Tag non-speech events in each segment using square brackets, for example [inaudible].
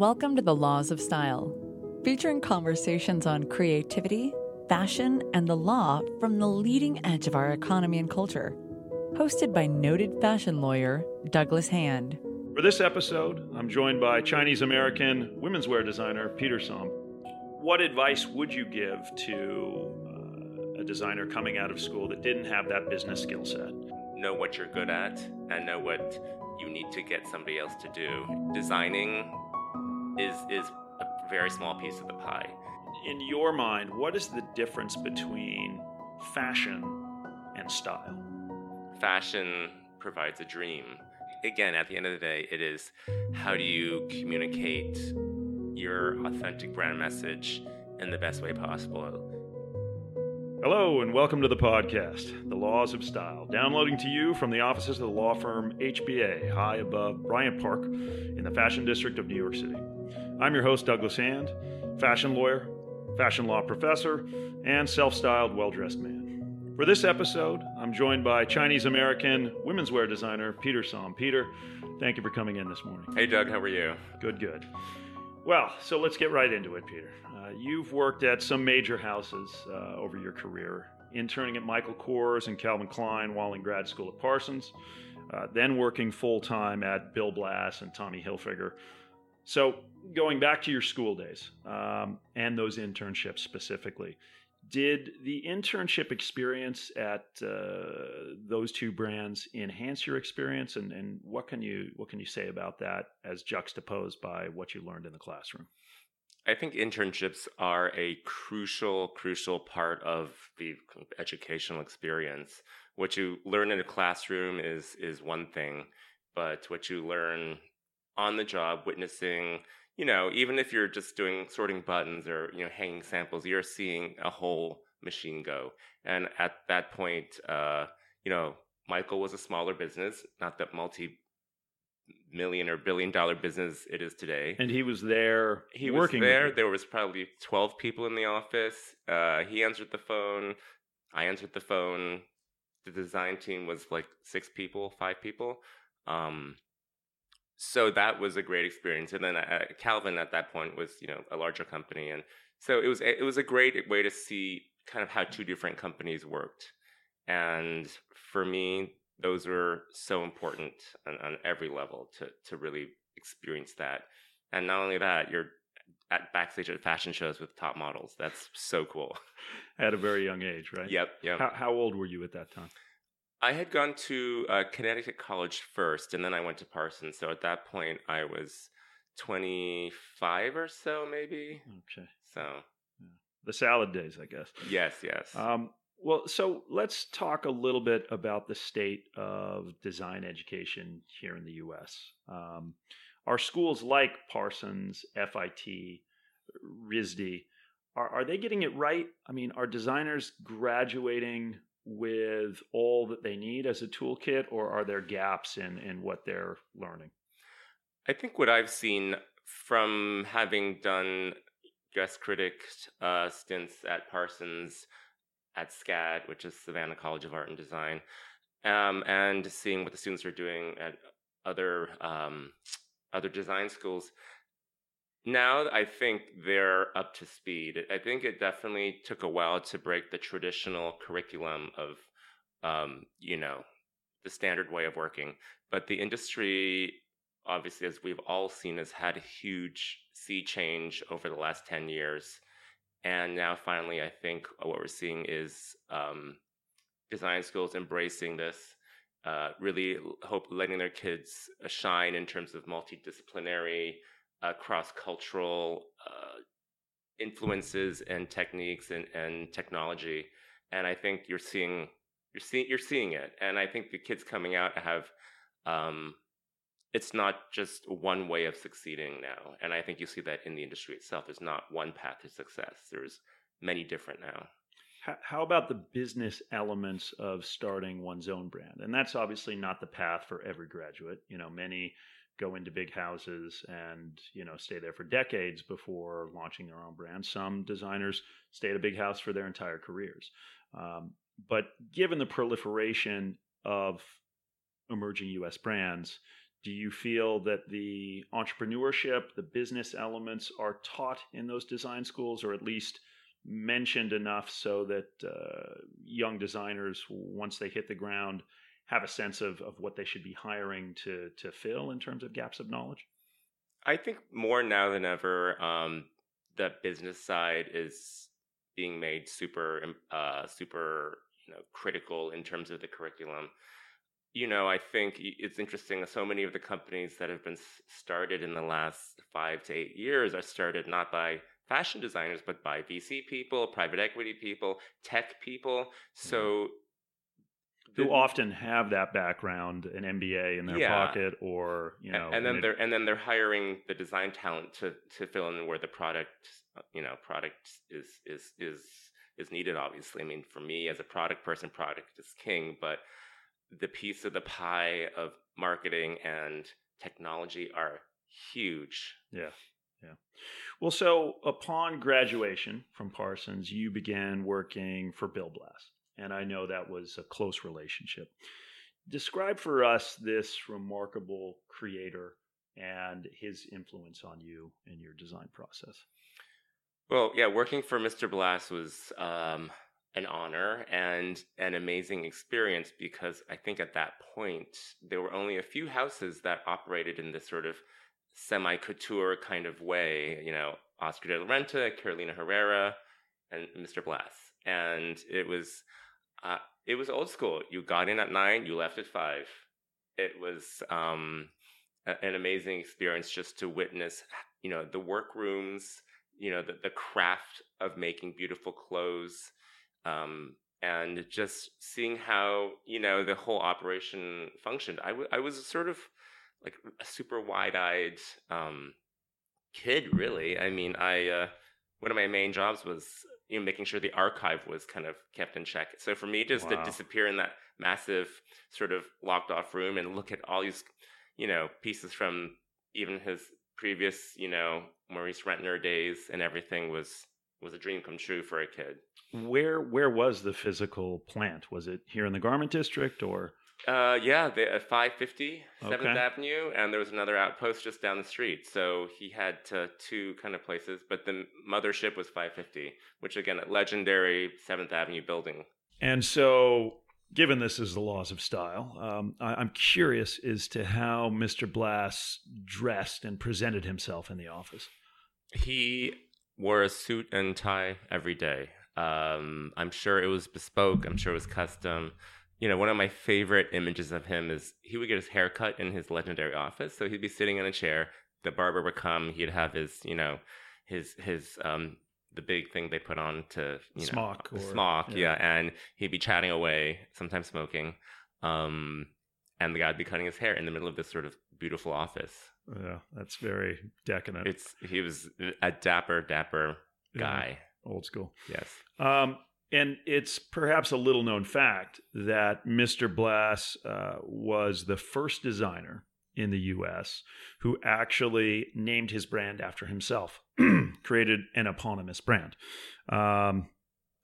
Welcome to the Laws of Style, featuring conversations on creativity, fashion, and the law from the leading edge of our economy and culture. Hosted by noted fashion lawyer Douglas Hand. For this episode, I'm joined by Chinese American women's wear designer Peter Som. What advice would you give to uh, a designer coming out of school that didn't have that business skill set? Know what you're good at and know what you need to get somebody else to do. Designing is is a very small piece of the pie. In your mind, what is the difference between fashion and style? Fashion provides a dream. Again, at the end of the day, it is how do you communicate your authentic brand message in the best way possible. Hello, and welcome to the podcast, The Laws of Style, downloading to you from the offices of the law firm HBA, high above Bryant Park in the Fashion District of New York City. I'm your host, Douglas Hand, fashion lawyer, fashion law professor, and self styled, well dressed man. For this episode, I'm joined by Chinese American women's wear designer Peter Som. Peter, thank you for coming in this morning. Hey, Doug, how are you? Good, good. Well, so let's get right into it, Peter. Uh, you've worked at some major houses uh, over your career, interning at Michael Kors and Calvin Klein while in grad school at Parsons, uh, then working full time at Bill Blass and Tommy Hilfiger. So, going back to your school days um, and those internships specifically, did the internship experience at uh, those two brands enhance your experience, and, and what can you what can you say about that as juxtaposed by what you learned in the classroom? I think internships are a crucial, crucial part of the educational experience. What you learn in a classroom is is one thing, but what you learn on the job, witnessing you know, even if you're just doing sorting buttons or you know hanging samples, you're seeing a whole machine go. And at that point, uh, you know, Michael was a smaller business, not that multi million or billion dollar business it is today. And he was there. He was there. There was probably twelve people in the office. Uh, he answered the phone. I answered the phone. The design team was like six people, five people. Um, so that was a great experience. And then uh, Calvin at that point was, you know, a larger company, and so it was it was a great way to see kind of how two different companies worked. And for me, those were so important on, on every level to to really experience that. And not only that, you're at backstage at fashion shows with top models. That's so cool. [laughs] At a very young age, right? Yep. Yep. How, how old were you at that time? I had gone to uh, Connecticut College first, and then I went to Parsons. So at that point, I was 25 or so, maybe. Okay. So yeah. the salad days, I guess. Yes, yes. Um, well, so let's talk a little bit about the state of design education here in the U.S. Um, are schools like Parsons, FIT, RISD, are, are they getting it right? I mean, are designers graduating with all that they need as a toolkit, or are there gaps in in what they're learning? I think what I've seen from having done guest critic uh, stints at Parsons, at SCAD, which is Savannah College of Art and Design, um, and seeing what the students are doing at other um, other design schools, now I think they're up to speed. I think it definitely took a while to break the traditional curriculum of, um, you know, the standard way of working. But the industry, obviously, as we've all seen, has had a huge sea change over the last 10 years. And now, finally, I think what we're seeing is um, design schools embracing this, uh, really hope letting their kids shine in terms of multidisciplinary uh, cross cultural uh, influences and techniques and, and technology. And I think you're seeing you're seeing you're seeing it. And I think the kids coming out have um, it's not just one way of succeeding now. And I think you see that in the industry itself. There's not one path to success. There's many different now. How about the business elements of starting one's own brand? And that's obviously not the path for every graduate. You know, many go into big houses and you know stay there for decades before launching their own brand. Some designers stay at a big house for their entire careers. Um, but given the proliferation of emerging U.S. brands, Do you feel that the entrepreneurship, the business elements are taught in those design schools, or at least mentioned enough so that uh, young designers, once they hit the ground, have a sense of, of what they should be hiring to to fill in terms of gaps of knowledge? I think more now than ever, um, the business side is being made super uh, super you know critical in terms of the curriculum you know, I think it's interesting. So many of the companies that have been started in the last five to eight years are started not by fashion designers, but by VC people, private equity people, tech people. So, mm-hmm. Who often have that background, an MBA in their yeah. pocket, or you know, and, and then they're and then they're hiring the design talent to to fill in where the product, you know, product is is is is needed. Obviously, I mean, for me as a product person, product is king, but the piece of the pie of marketing and technology are huge. Yeah. Yeah. Well, so upon graduation from Parsons, you began working for Bill Blass. And I know that was a close relationship. Describe for us this remarkable creator and his influence on you and your design process. Well, yeah, working for Mr. Blass was um, an honor and an amazing experience because I think at that point there were only a few houses that operated in this sort of semi couture kind of way. You know, Oscar de la Renta, Carolina Herrera, and Mr. Blass, and it was uh, it was old school. You got in at nine, you left at five. It was um, a- an amazing experience just to witness, you know, the workrooms, you know, the, the craft of making beautiful clothes um, and just seeing how you know the whole operation functioned. I, w- I was sort of like a super wide-eyed um, kid, really. I mean, I uh, one of my main jobs was you know making sure the archive was kind of kept in check. So for me, just wow. to disappear in that massive sort of locked off room and look at all these you know pieces from even his previous you know Maurice Rentner days and everything was was a dream come true for a kid. Where where was the physical plant? Was it here in the Garment District or? Uh, yeah, the, uh, 550 7th okay. Avenue, and there was another outpost just down the street. So he had to, two kind of places, but the mothership was 550, which again, a legendary 7th Avenue building. And so, given this is the laws of style, um, I, I'm curious as to how Mr. Blass dressed and presented himself in the office. He wore a suit and tie every day. Um, I'm sure it was bespoke. I'm sure it was custom. You know, one of my favorite images of him is he would get his hair cut in his legendary office. So he'd be sitting in a chair. The barber would come. He'd have his, you know, his his um the big thing they put on to you know smock or, smock yeah. yeah. and he'd be chatting away sometimes smoking um and the guy'd be cutting his hair in the middle of this sort of beautiful office yeah that's very decadent it's he was a dapper dapper guy yeah, old school yes um and it's perhaps a little known fact that Mr. Blass uh, was the first designer in the US who actually named his brand after himself, [clears throat] created an eponymous brand. Um,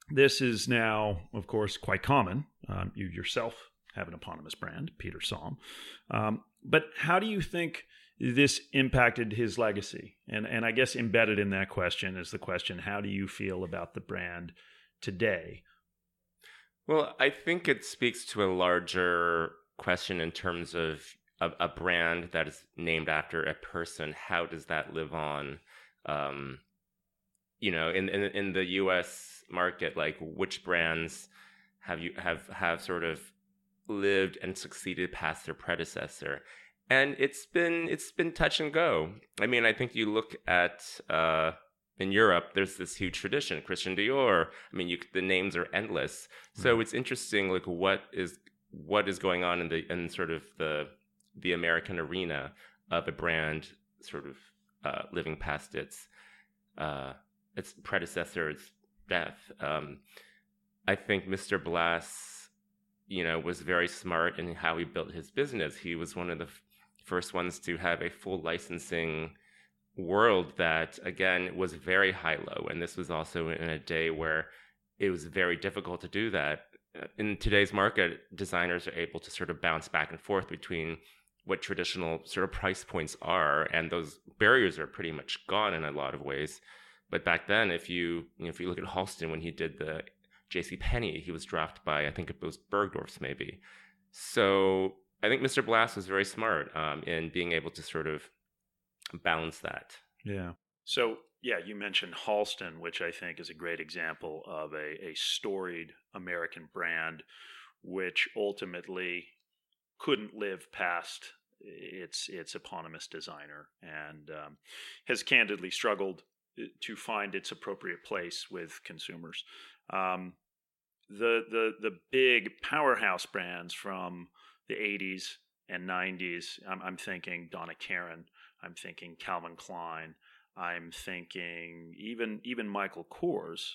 this is now, of course, quite common. Um, you yourself have an eponymous brand, Peter Som. Um, but how do you think this impacted his legacy? And, and I guess embedded in that question is the question how do you feel about the brand today? Well, I think it speaks to a larger question in terms of a, a, brand that is named after a person, how does that live on? Um, you know, in, in in the U.S. market, like which brands have you have have sort of lived and succeeded past their predecessor? And it's been it's been touch and go. I mean, I think you look at uh, in Europe, there's this huge tradition, Christian Dior. I mean, you, the names are endless. So it's interesting, like what is what is going on in the in sort of the the American arena of a brand sort of uh, living past its uh, its predecessor's death. Um, I think Mr. Blass, you know, was very smart in how he built his business. He was one of the f- first ones to have a full licensing world that, again, was very high low. And this was also in a day where it was very difficult to do that. Uh, in today's market, designers are able to sort of bounce back and forth between what traditional sort of price points are, and those barriers are pretty much gone in a lot of ways. But back then, if you, you know, if you look at Halston when he did the J.C. Penney, he was drafted by I think it was Bergdorf's maybe. So I think Mr. Blass was very smart um, in being able to sort of balance that. Yeah. So yeah, you mentioned Halston, which I think is a great example of a, a storied American brand, which ultimately couldn't live past its its eponymous designer, and um, has candidly struggled uh, to find its appropriate place with consumers. Um, the the the big powerhouse brands from the 80s and 90s. I'm, I'm thinking Donna Karan. I'm thinking Calvin Klein. I'm thinking even even Michael Kors.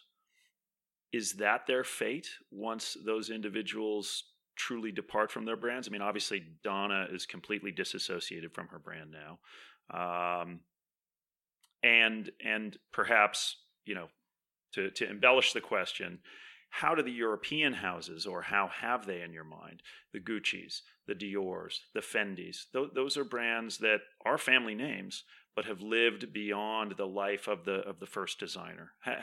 Is that their fate once those individuals truly depart from their brands? I mean, obviously Donna is completely disassociated from her brand now, um, and and perhaps you know to to embellish the question, how do the European houses, or how have they in your mind, the Gucci's, the Dior's, the Fendi's, th- those are brands that are family names, but have lived beyond the life of the of the first designer. How,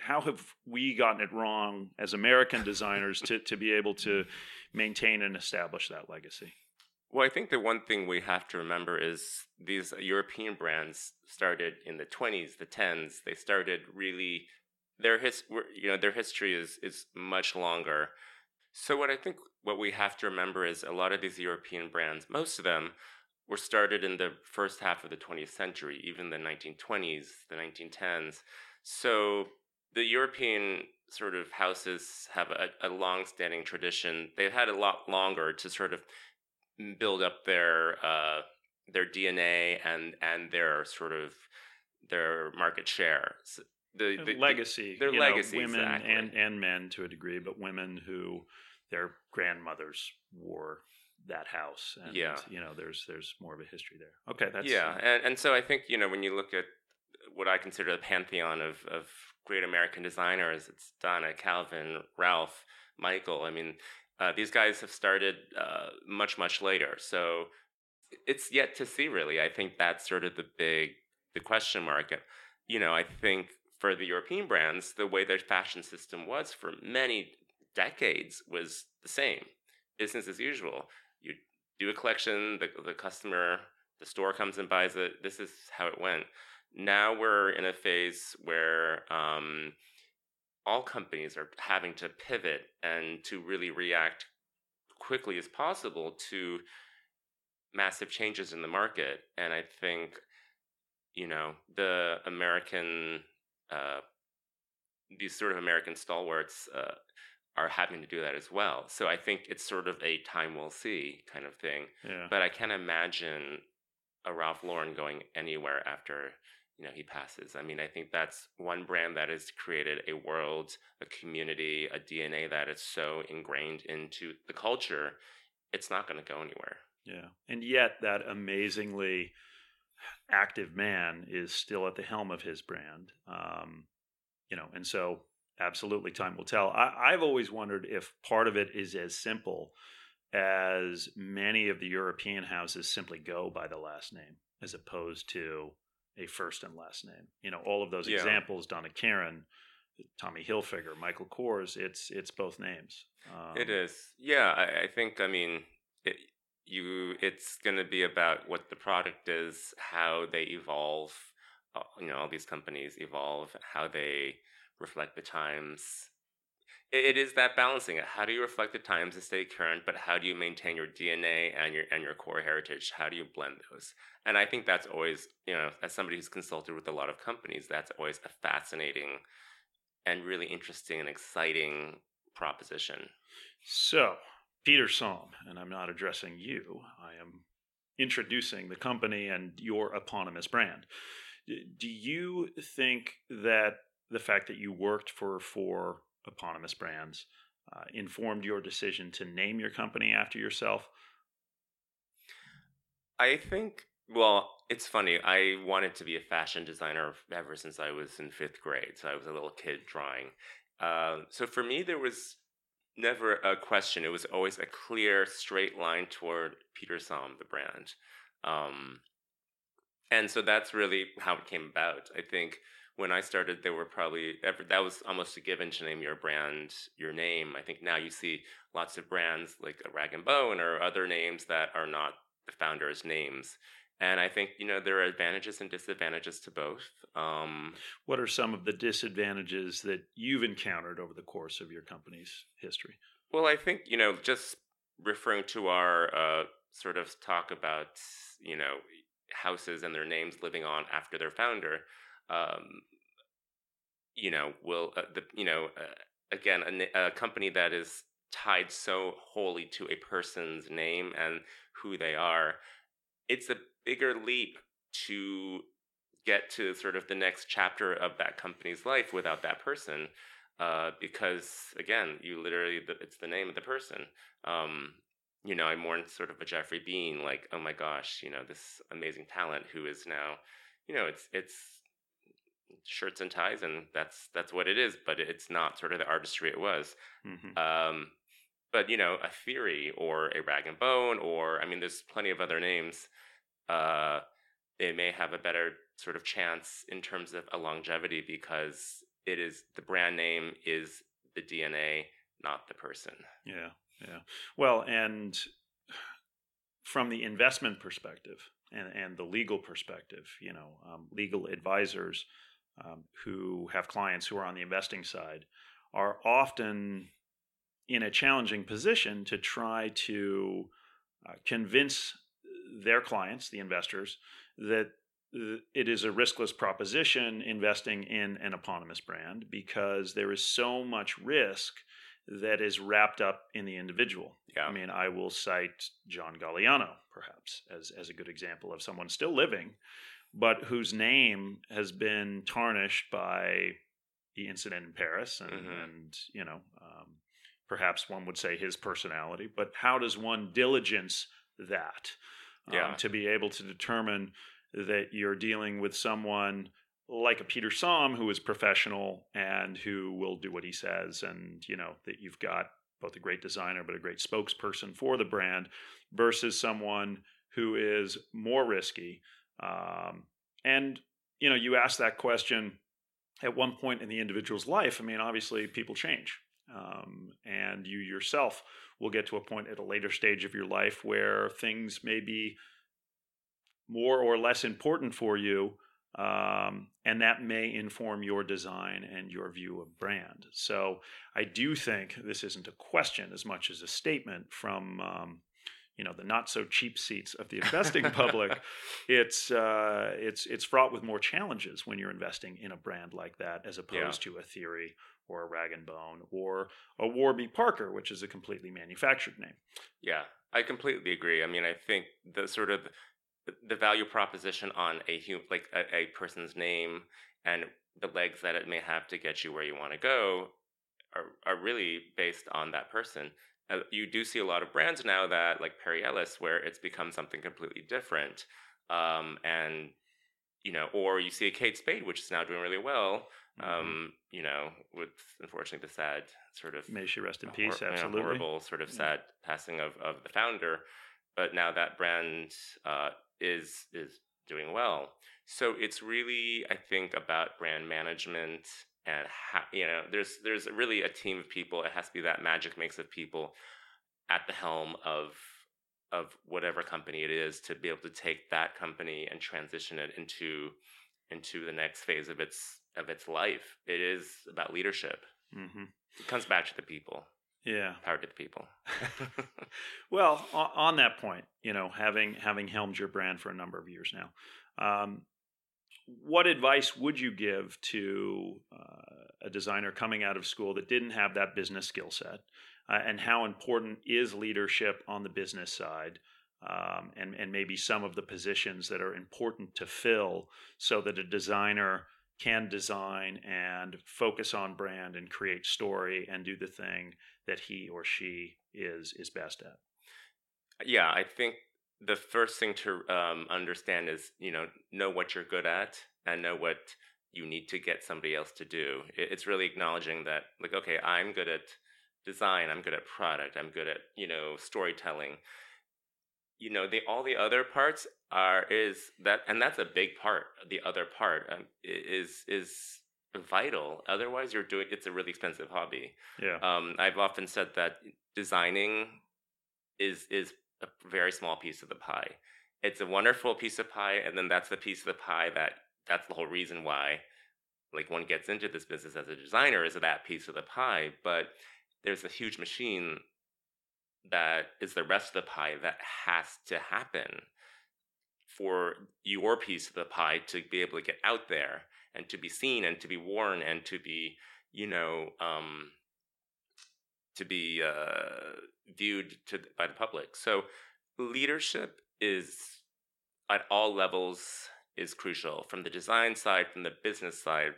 how have we gotten it wrong as American [laughs] designers to, to be able to maintain and establish that legacy? Well, I think the one thing we have to remember is these European brands started in the 20s, the 10s. They started really their his you know their history is is much longer. So what I think what we have to remember is a lot of these European brands, most of them were started in the first half of the 20th century, even the 1920s, the 1910s. So the European sort of houses have a, a long-standing tradition. They've had a lot longer to sort of build up their uh, their DNA and and their sort of their market share. The, the legacy, their legacy, know, women exactly. and and men to a degree, but women who their grandmothers wore that house. And, yeah, you know, there's there's more of a history there. Okay, that's yeah, and and so I think you know when you look at what I consider the pantheon of of great American designers, it's Donna, Calvin, Ralph, Michael. I mean, uh, these guys have started uh, much much later, so it's yet to see. Really, I think that's sort of the big the question mark. You know, I think for the European brands, the way their fashion system was for many decades was the same. Business as usual. You do a collection, the, the customer, the store comes and buys it. This is how it went. Now we're in a phase where um, all companies are having to pivot and to really react quickly as possible to massive changes in the market. And I think, you know, the American uh, these sort of American stalwarts uh, are having to do that as well. So I think it's sort of a time we'll see kind of thing. Yeah. But I can't imagine a Ralph Lauren going anywhere after you know he passes. I mean, I think that's one brand that has created a world, a community, a DNA that is so ingrained into the culture. It's not going to go anywhere. Yeah, and yet that amazingly active man is still at the helm of his brand. Um, you know, and so absolutely time will tell. I, I've always wondered if part of it is as simple as many of the European houses simply go by the last name as opposed to a first and last name. You know, all of those Yeah. examples, Donna Karan, Tommy Hilfiger, Michael Kors, it's it's both names. Um, It is. Yeah, I, I think. I mean, it, you. It's going to be about what the product is, how they evolve. Uh, you know, all these companies evolve, how they reflect the times. It, it is that balancing. How do you reflect the times and stay current, but how do you maintain your DNA and your and your core heritage? How do you blend those? And I think that's always, you know, as somebody who's consulted with a lot of companies, that's always a fascinating and really interesting and exciting proposition. So, Peter Som, and I'm not addressing you, I am introducing the company and your eponymous brand. Do you think that the fact that you worked for four eponymous brands uh, informed your decision to name your company after yourself? I think, well, it's funny. I wanted to be a fashion designer ever since I was in fifth grade. So I was a little kid drawing. Uh, so for me, there was never a question. It was always a clear, straight line toward Peter Som, the brand. Um, and so that's really how it came about. I think when I started, there were probably that was almost a given to name your brand your name. I think now you see lots of brands like Rag and Bone or other names that are not the founders' names. And I think you know there are advantages and disadvantages to both. Um, what are some of the disadvantages that you've encountered over the course of your company's history? Well, I think you know just referring to our uh, sort of talk about you know houses and their names living on after their founder. Um, you know, will uh, the you know uh, again a, a company that is tied so wholly to a person's name and who they are, it's a bigger leap to get to sort of the next chapter of that company's life without that person. Uh, because again, you literally, it's the name of the person. Um, you know, I mourn sort of a Geoffrey Beene like, oh my gosh, you know, this amazing talent who is now, you know, it's, it's, shirts and ties and that's that's what it is but it's not sort of the artistry it was mm-hmm. um, but you know a theory or a rag and bone or i mean there's plenty of other names uh, they may have a better sort of chance in terms of a longevity because it is the brand name is the dna not the person. Yeah yeah. Well and from the investment perspective and, and the legal perspective you know um, legal advisors um, who have clients who are on the investing side are often in a challenging position to try to uh, convince their clients, the investors, that it is a riskless proposition investing in an eponymous brand because there is so much risk that is wrapped up in the individual. Yeah. I mean, I will cite John Galliano, perhaps, as, as a good example of someone still living, but whose name has been tarnished by the incident in Paris and, mm-hmm. and you know, um, perhaps one would say his personality, but how does one diligence that um, yeah. to be able to determine that you're dealing with someone like a Peter Som who is professional and who will do what he says, and you know that you've got both a great designer but a great spokesperson for the brand versus someone who is more risky. Um, and you know, you ask that question at one point in the individual's life. I mean, obviously, people change. Um, and you yourself will get to a point at a later stage of your life where things may be more or less important for you. Um, and that may inform your design and your view of brand. So I do think this isn't a question as much as a statement from um, you know the not so cheap seats of the investing public. [laughs] It's uh, it's it's fraught with more challenges when you're investing in a brand like that as opposed yeah. to a theory or a Rag and Bone or a Warby Parker, which is a completely manufactured name. Yeah, I completely agree. I mean, I think the sort of the value proposition on a human, like a, a person's name and the legs that it may have to get you where you want to go are, are really based on that person. Uh, you do see a lot of brands now that like Perry Ellis, where it's become something completely different. Um, and you know, or you see a Kate Spade, which is now doing really well. Um, you know, with unfortunately the sad sort of may she rest in peace. Hor- absolutely, you know, horrible sort of sad yeah. passing of of the founder. But now that brand uh, is is doing well. So it's really, I think, about brand management and ha- you know, there's there's really a team of people. It has to be that magic mix of people at the helm of of whatever company it is to be able to take that company and transition it into into the next phase of its of its life. It is about leadership. Mm-hmm. It comes back to the people. Yeah, power to the people. [laughs] well, on that point, you know, having having helmed your brand for a number of years now, um, what advice would you give to uh, a designer coming out of school that didn't have that business skill set? Uh, and how important is leadership on the business side? Um, and, and maybe some of the positions that are important to fill so that a designer can design and focus on brand and create story and do the thing that he or she is is best at yeah i think the first thing to um, understand is you know know what you're good at and know what you need to get somebody else to do it's really acknowledging that like okay i'm good at design, I'm good at product, I'm good at, you know, storytelling. You know, the all the other parts are is that and that's a big part. The other part um, is is vital. Otherwise, you're doing it's a really expensive hobby. Yeah. Um, I've often said that designing is is a very small piece of the pie. It's a wonderful piece of pie, and then that's the piece of the pie that that's the whole reason why like one gets into this business as a designer is that piece of the pie. But there's a huge machine that is the rest of the pie that has to happen for your piece of the pie to be able to get out there and to be seen and to be worn and to be you know um, to be uh, viewed to by the public. So leadership is at all levels is crucial. From the design side from the business side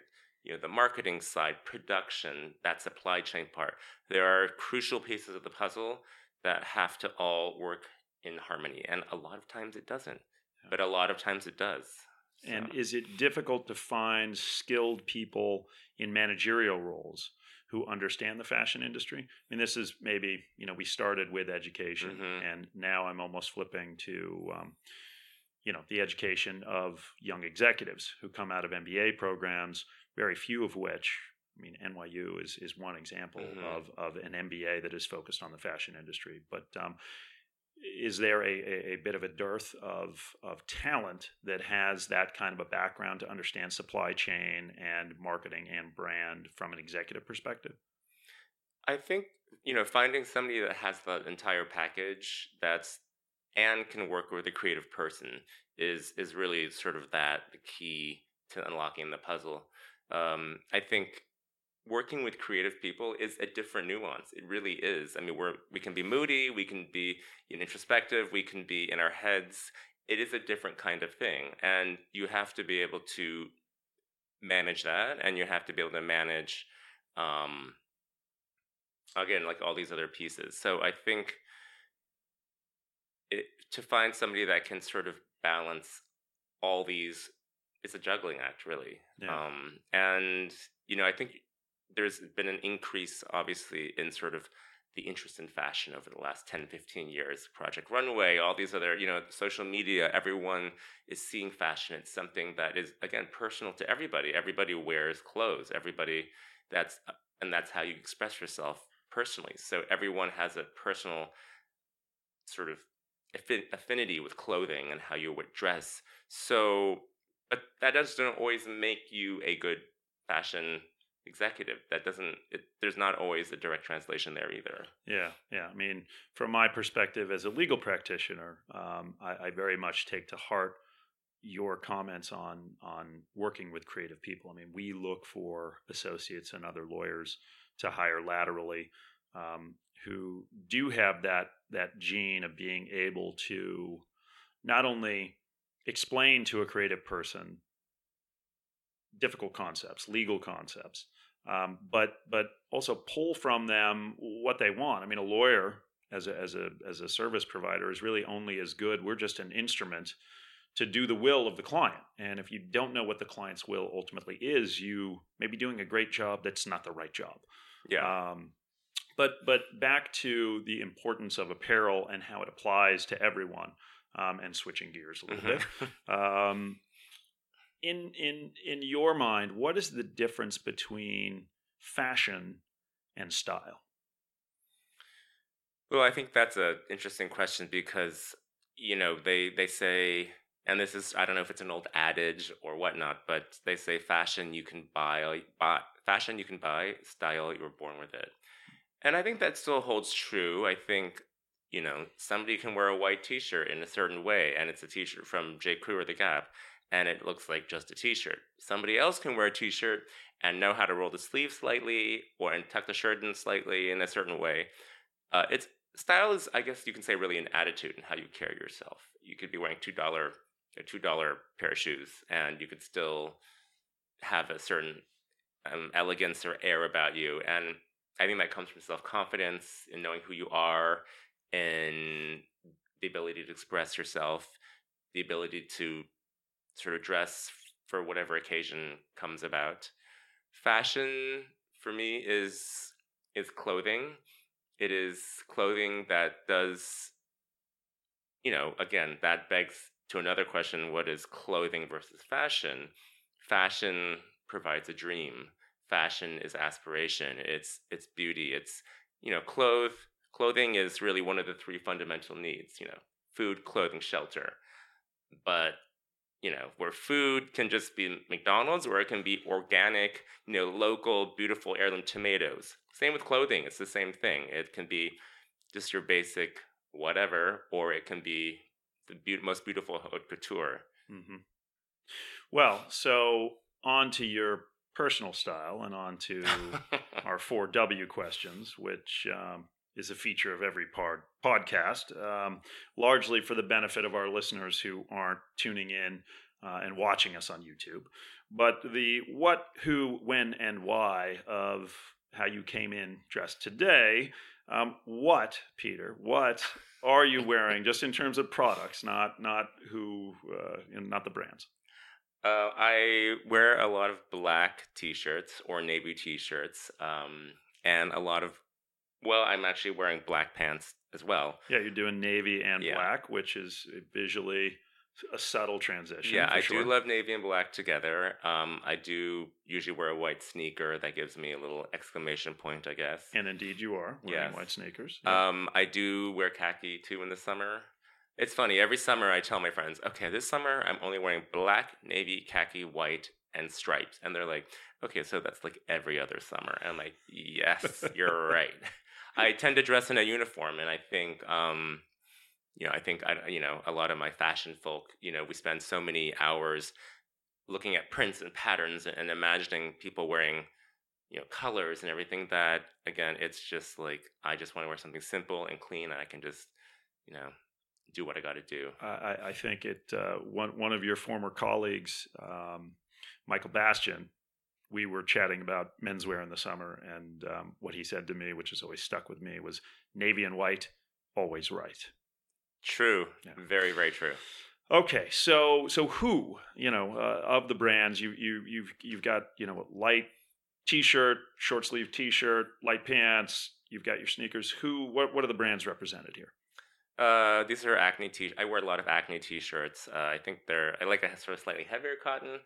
you know the marketing side production that supply chain part. There are crucial pieces of the puzzle that have to all work in harmony and a lot of times it doesn't but a lot of times it does so. And is it difficult to find skilled people in managerial roles who understand the fashion industry? I mean, this is maybe, you know, we started with education mm-hmm. and now I'm almost flipping to, um, you know, the education of young executives who come out of MBA programs, very few of which I mean, NYU is is one example mm-hmm. of of an MBA that is focused on the fashion industry. But um, is there a, a, bit of a dearth of, of talent that has that kind of a background to understand supply chain and marketing and brand from an executive perspective? I think you know finding somebody that has the entire package that's and can work with a creative person is is really sort of that the key to unlocking the puzzle. Um, I think working with creative people is a different nuance. It really is. I mean, we're we can be moody, we can be introspective, we can be in our heads. It is a different kind of thing, and you have to be able to manage that, and you have to be able to manage, um, again, like all these other pieces. So I think it, to find somebody that can sort of balance all these it's a juggling act really yeah. um, and you know i think there's been an increase, obviously, in sort of the interest in fashion over the last 10, 15 years. Project Runway, all these other, you know, social media, everyone is seeing fashion. It's something that is, again, personal to everybody. Everybody wears clothes. Everybody, that's, and that's how you express yourself personally. So everyone has a personal sort of affinity with clothing and how you would dress. So, but that doesn't always make you a good fashion executive that doesn't it, there's not always a direct translation there either. Yeah yeah. I mean from my perspective as a legal practitioner um, I, I, very much take to heart your comments on on working with creative people. I mean we look for associates and other lawyers to hire laterally um, who do have that that gene of being able to not only explain to a creative person difficult concepts, legal concepts, um, but but also pull from them what they want. I mean, a lawyer as a as a as a service provider is really only as good. We're just an instrument to do the will of the client. And if you don't know what the client's will ultimately is, you may be doing a great job that's not the right job. Yeah. Um, but but back to the importance of apparel and how it applies to everyone. Um, and switching gears a little mm-hmm. bit. Um, in in in your mind, what is the difference between fashion and style? Well, I think that's an interesting question because you know they they say, and this is I don't know if it's an old adage or whatnot, but they say fashion you can buy, buy fashion you can buy, style you were born with it, and I think that still holds true. I think you know somebody can wear a white T-shirt in a certain way, and it's a T-shirt from J. Crew or The Gap, and it looks like just a t-shirt. Somebody else can wear a t-shirt and know how to roll the sleeve slightly or tuck the shirt in slightly in a certain way. Uh, it's style is, I guess you can say, really an attitude and how you carry yourself. You could be wearing two dollar a two dollar pair of shoes, and you could still have a certain um, elegance or air about you. And I think that comes from self confidence in knowing who you are, and the ability to express yourself, the ability to sort of dress for whatever occasion comes about. Fashion for me is is clothing, It is clothing that does, you know, again, that begs to another question what is clothing versus fashion? Fashion provides a dream. Fashion is aspiration. It's it's beauty. It's you know, clothe clothing is really one of the three fundamental needs, you know, food, clothing, shelter. But you know, where food can just be McDonald's or it can be organic, you know, local, beautiful heirloom tomatoes. Same with clothing, it's the same thing. It can be just your basic whatever, or it can be the be- most beautiful haute couture. Mm-hmm. Well, so on to your personal style and on to [laughs] our four W questions, which um, is a feature of every pod, podcast, um, largely for the benefit of our listeners who aren't tuning in uh, and watching us on YouTube. But the what, who, when, and why of how you came in dressed today. Um, what, Peter? What are you wearing, just in terms of products, not not who, uh, not the brands? Uh, I wear a lot of black t-shirts or navy t-shirts, um, and a lot of well, I'm actually wearing black pants as well. Yeah, you're doing navy and Yeah. black, which is visually a subtle transition. Yeah, I sure. do love navy and black together. Um, I do usually wear a white sneaker that gives me a little exclamation point, I guess. And indeed, you are wearing Yes. white sneakers. Yeah. Um, I do wear khaki too in the summer. It's funny. Every summer, I tell my friends, "Okay, this summer I'm only wearing black, navy, khaki, white, and stripes," and they're like, "Okay, so that's like every other summer." And I'm like, [laughs] "Yes, you're right." [laughs] I tend to dress in a uniform, and I think, um, you know, I think I, you know, a lot of my fashion folk, you know, we spend so many hours looking at prints and patterns and imagining people wearing you know colors and everything that again it's just like i just want to wear something simple and clean and i can just you know do what i got to do I, I- think it. Uh, one one of your former colleagues, um, Michael Bastian, we were chatting about menswear in the summer, and um, what he said to me, which has always stuck with me, was navy and white, always right. true Yeah. very very true Okay, so so who you know uh, of the brands you you you've you've got you know light t-shirt, short sleeve t-shirt, light pants. You've got your sneakers. Who what what are the brands represented here? uh, these are acne t i wear a lot of acne t-shirts uh, i think they're i like a sort of slightly heavier cotton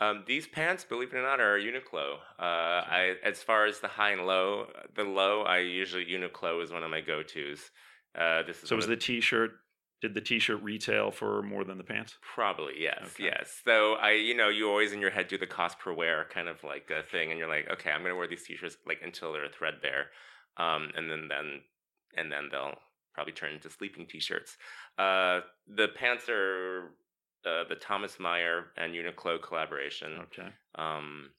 um, these pants believe it or not are uniqlo uh, I, as far as the high and low the low i usually uniqlo is one of my go-to's uh, this is So was the t-shirt did the t-shirt retail for more than the pants? Probably yes, Okay. yes. So I, you know, you always in your head do the cost per wear kind of like a thing, and you're like, okay, I'm gonna wear these t-shirts like until they're threadbare, um, and then then and then they'll probably turn into sleeping t-shirts. Uh, the pants are uh, the Tomas Maier and Uniqlo collaboration. Okay. Um,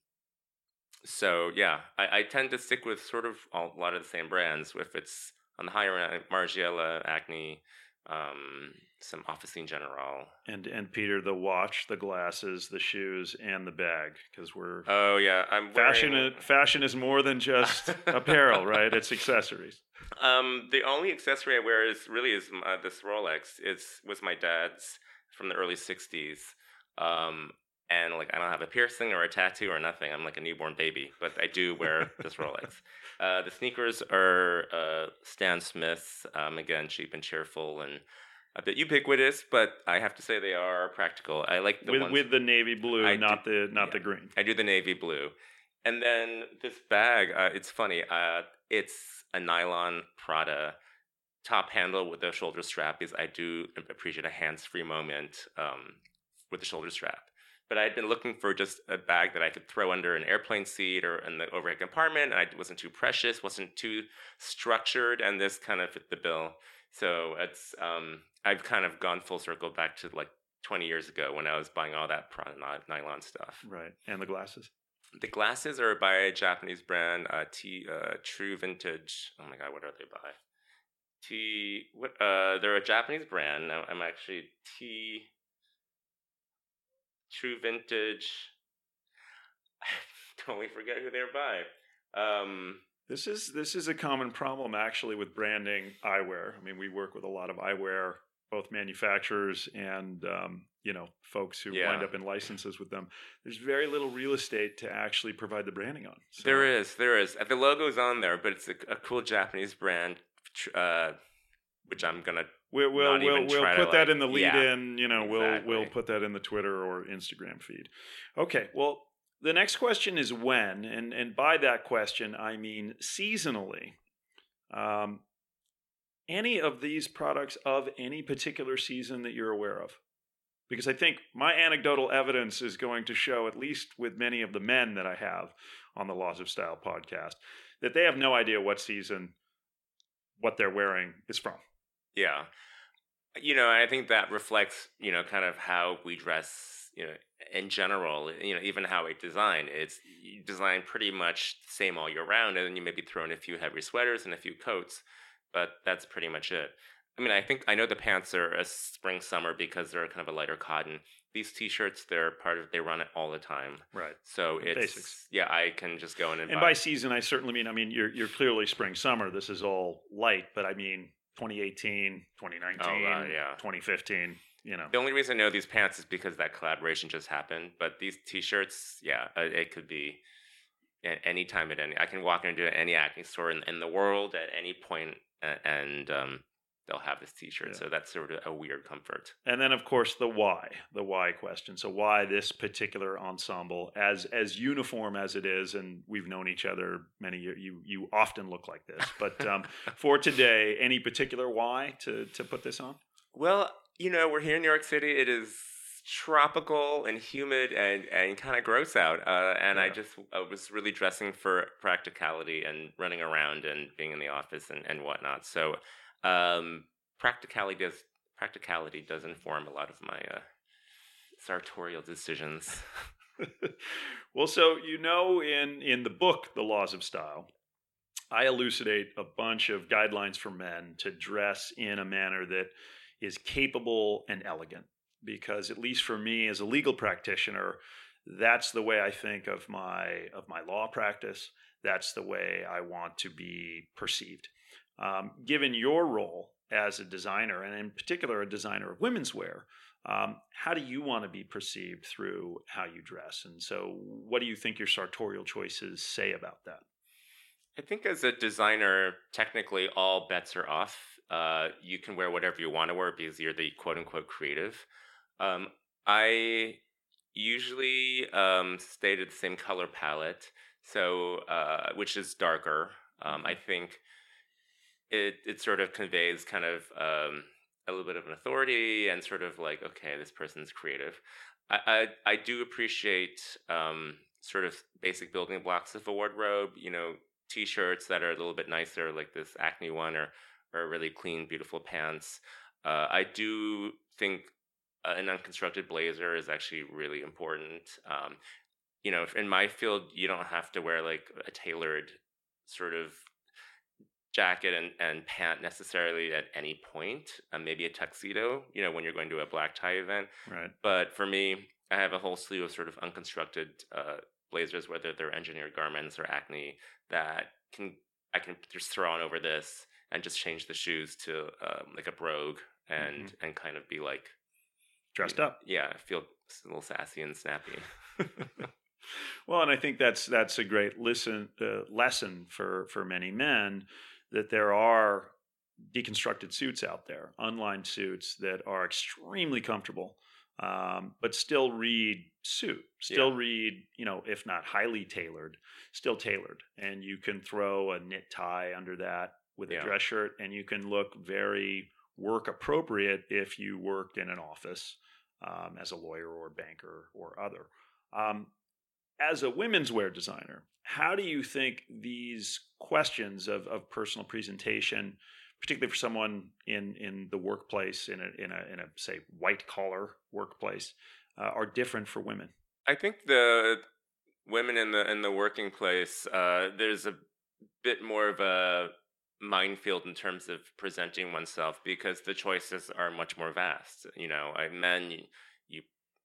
so yeah, I, I tend to stick with sort of all, a lot of the same brands. If it's on the higher end, Margiela, Acne, um, some Officine General. And and Peter, the watch, the glasses, the shoes, and the bag, because we're Oh yeah, I'm fashion. wearing- Fashion is more than just [laughs] apparel, right? It's accessories. Um, the only accessory I wear is really is uh, this Rolex. It's was my dad's from the early '60s. Um, and like I don't have a piercing or a tattoo or nothing. I'm like a newborn baby, but I do wear this [laughs] Rolex. Uh, the sneakers are uh, Stan Smiths. Um, again, cheap and cheerful and a bit ubiquitous, but I have to say they are practical. I like the with ones with the navy blue, I not the not yeah. the green. I do the navy blue. And then this bag, uh, it's funny. Uh, it's a nylon Prada top handle with a shoulder strap because I do appreciate a hands-free moment um, with the shoulder strap. But I had been looking for just a bag that I could throw under an airplane seat or in the overhead compartment. And I wasn't too precious, wasn't too structured, and this kind of fit the bill. So it's um, I've kind of gone full circle back to like 20 years ago when I was buying all that nylon stuff. Right. And the glasses. The glasses are by a Japanese brand, uh, T uh, True Vintage. Oh my god, what are they by? T what? Uh, they're a Japanese brand. I'm actually T True Vintage. [laughs] I totally forget who they're by. Um, This is this is a common problem actually with branding eyewear. I mean, we work with a lot of eyewear, both manufacturers and um, you know folks who Yeah. wind up in licenses with them. There's very little real estate to actually provide the branding on. So- There is, there is. The logo's on there, but it's a, a cool Japanese brand, uh, which I'm gonna. We'll we'll we'll, we'll put to, that like- in the lead yeah, in. You know, we'll we'll put that in the Twitter or Instagram feed. Okay. Well, the next question is when, and and by that question I mean seasonally. Um, any of these products of any particular season that you're aware of? Because I think my anecdotal evidence is going to show, at least with many of the men that I have on the Laws of Style podcast, that they have no idea what season what they're wearing is from. Yeah, you know, I think that reflects, you know, kind of how we dress, you know, in general. You know, even how we design. It's you design pretty much the same all year round, and then you maybe throw in a few heavy sweaters and a few coats, but that's pretty much it. I mean, I think I know the pants are a spring summer because they're kind of a lighter cotton. These t-shirts, they're part of. They run it all the time. Right. So it's Basics. yeah, I can just go in and, And buy. by season, I certainly mean, I mean, you're, you're clearly spring, summer. This is all light, but I mean 2018, 2019, Oh, right, yeah. 2015, you know. The only reason I know these pants is because that collaboration just happened. But these T-shirts, yeah, uh, it could be a- any time at any. I can walk into any acne store in, in the world at any and um, they'll have this T-shirt. Yeah. So that's sort of a weird comfort. And then, of course, the why, the why question. So, why this particular ensemble, as as uniform as it is, and we've known each other many years. You you often look like this, but [laughs] um, for today, any particular why to to put this on? Well, you know, we're here in New York City. It is tropical and humid and, and kind of gross out. Uh, and I just I was really dressing for practicality and running around and being in the office and, and whatnot. So um, practicality does practicality does inform a lot of my uh, sartorial decisions. [laughs] well, so you know, in in the book, The Laws of Style, I elucidate a bunch of guidelines for men to dress in a manner that is capable and elegant. Because at least for me, as a legal practitioner, that's the way I think of my of my law practice. That's the way I want to be perceived. Um, given your role as a designer, and in particular a designer of women's wear, um, how do you want to be perceived through how you dress? And so, what do you think your sartorial choices say about that? I think as a designer, technically all bets are off. Uh, you can wear whatever you want to wear because you're the quote unquote creative. Um, I usually um, stay to the same color palette, so uh, which is darker. Um, I think it it sort of conveys kind of um, a little bit of an authority and sort of like okay, this person's creative. I I, I do appreciate um, sort of basic building blocks of a wardrobe. You know, t-shirts that are a little bit nicer, like this Acne one, or or really clean, beautiful pants. Uh, I do think uh, an unconstructed blazer is actually really important. Um, you know, in my field, you don't have to wear like a tailored sort of jacket and, and pant necessarily at any point. Uh, maybe a tuxedo, you know, when you're going to a black tie event. Right. But for me, I have a whole slew of sort of unconstructed uh, blazers, whether they're engineered garments or acne, that can I can just throw on over this and just change the shoes to um, like a brogue and and kind of be like Dressed up. yeah, I feel a little sassy and snappy. [laughs] well, and I think that's that's a great listen uh, lesson for for many men that there are deconstructed suits out there, unlined suits that are extremely comfortable, um, but still read suit, still Yeah. read you know if not highly tailored, still tailored, and you can throw a knit tie under that with a Yeah. dress shirt, and you can look very work appropriate if you worked in an office um, as a lawyer or banker or other. Um, as a women's wear designer, how do you think these questions of, of personal presentation, particularly for someone in, in the workplace, in a, in a, in a say, white collar workplace, uh, are different for women? I think the women in the in the working place, uh, there's a bit more of a minefield in terms of presenting oneself because the choices are much more vast. You know, I men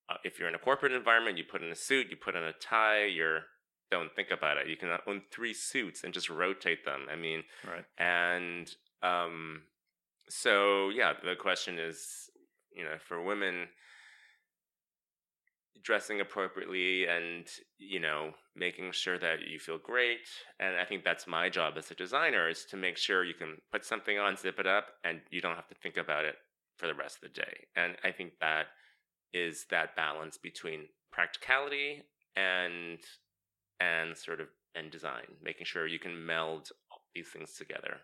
uh, if you're in a corporate environment, you put in a suit, you put in a tie, you're don't think about it. You can own three suits and just rotate them. I mean, Right. and um, so yeah, the question is, you know, for women, dressing appropriately and you know making sure that you feel great and i think that's my job as a designer is to make sure you can put something on zip it up and you don't have to think about it for the rest of the day and i think that is that balance between practicality and and sort of and design making sure you can meld these things together.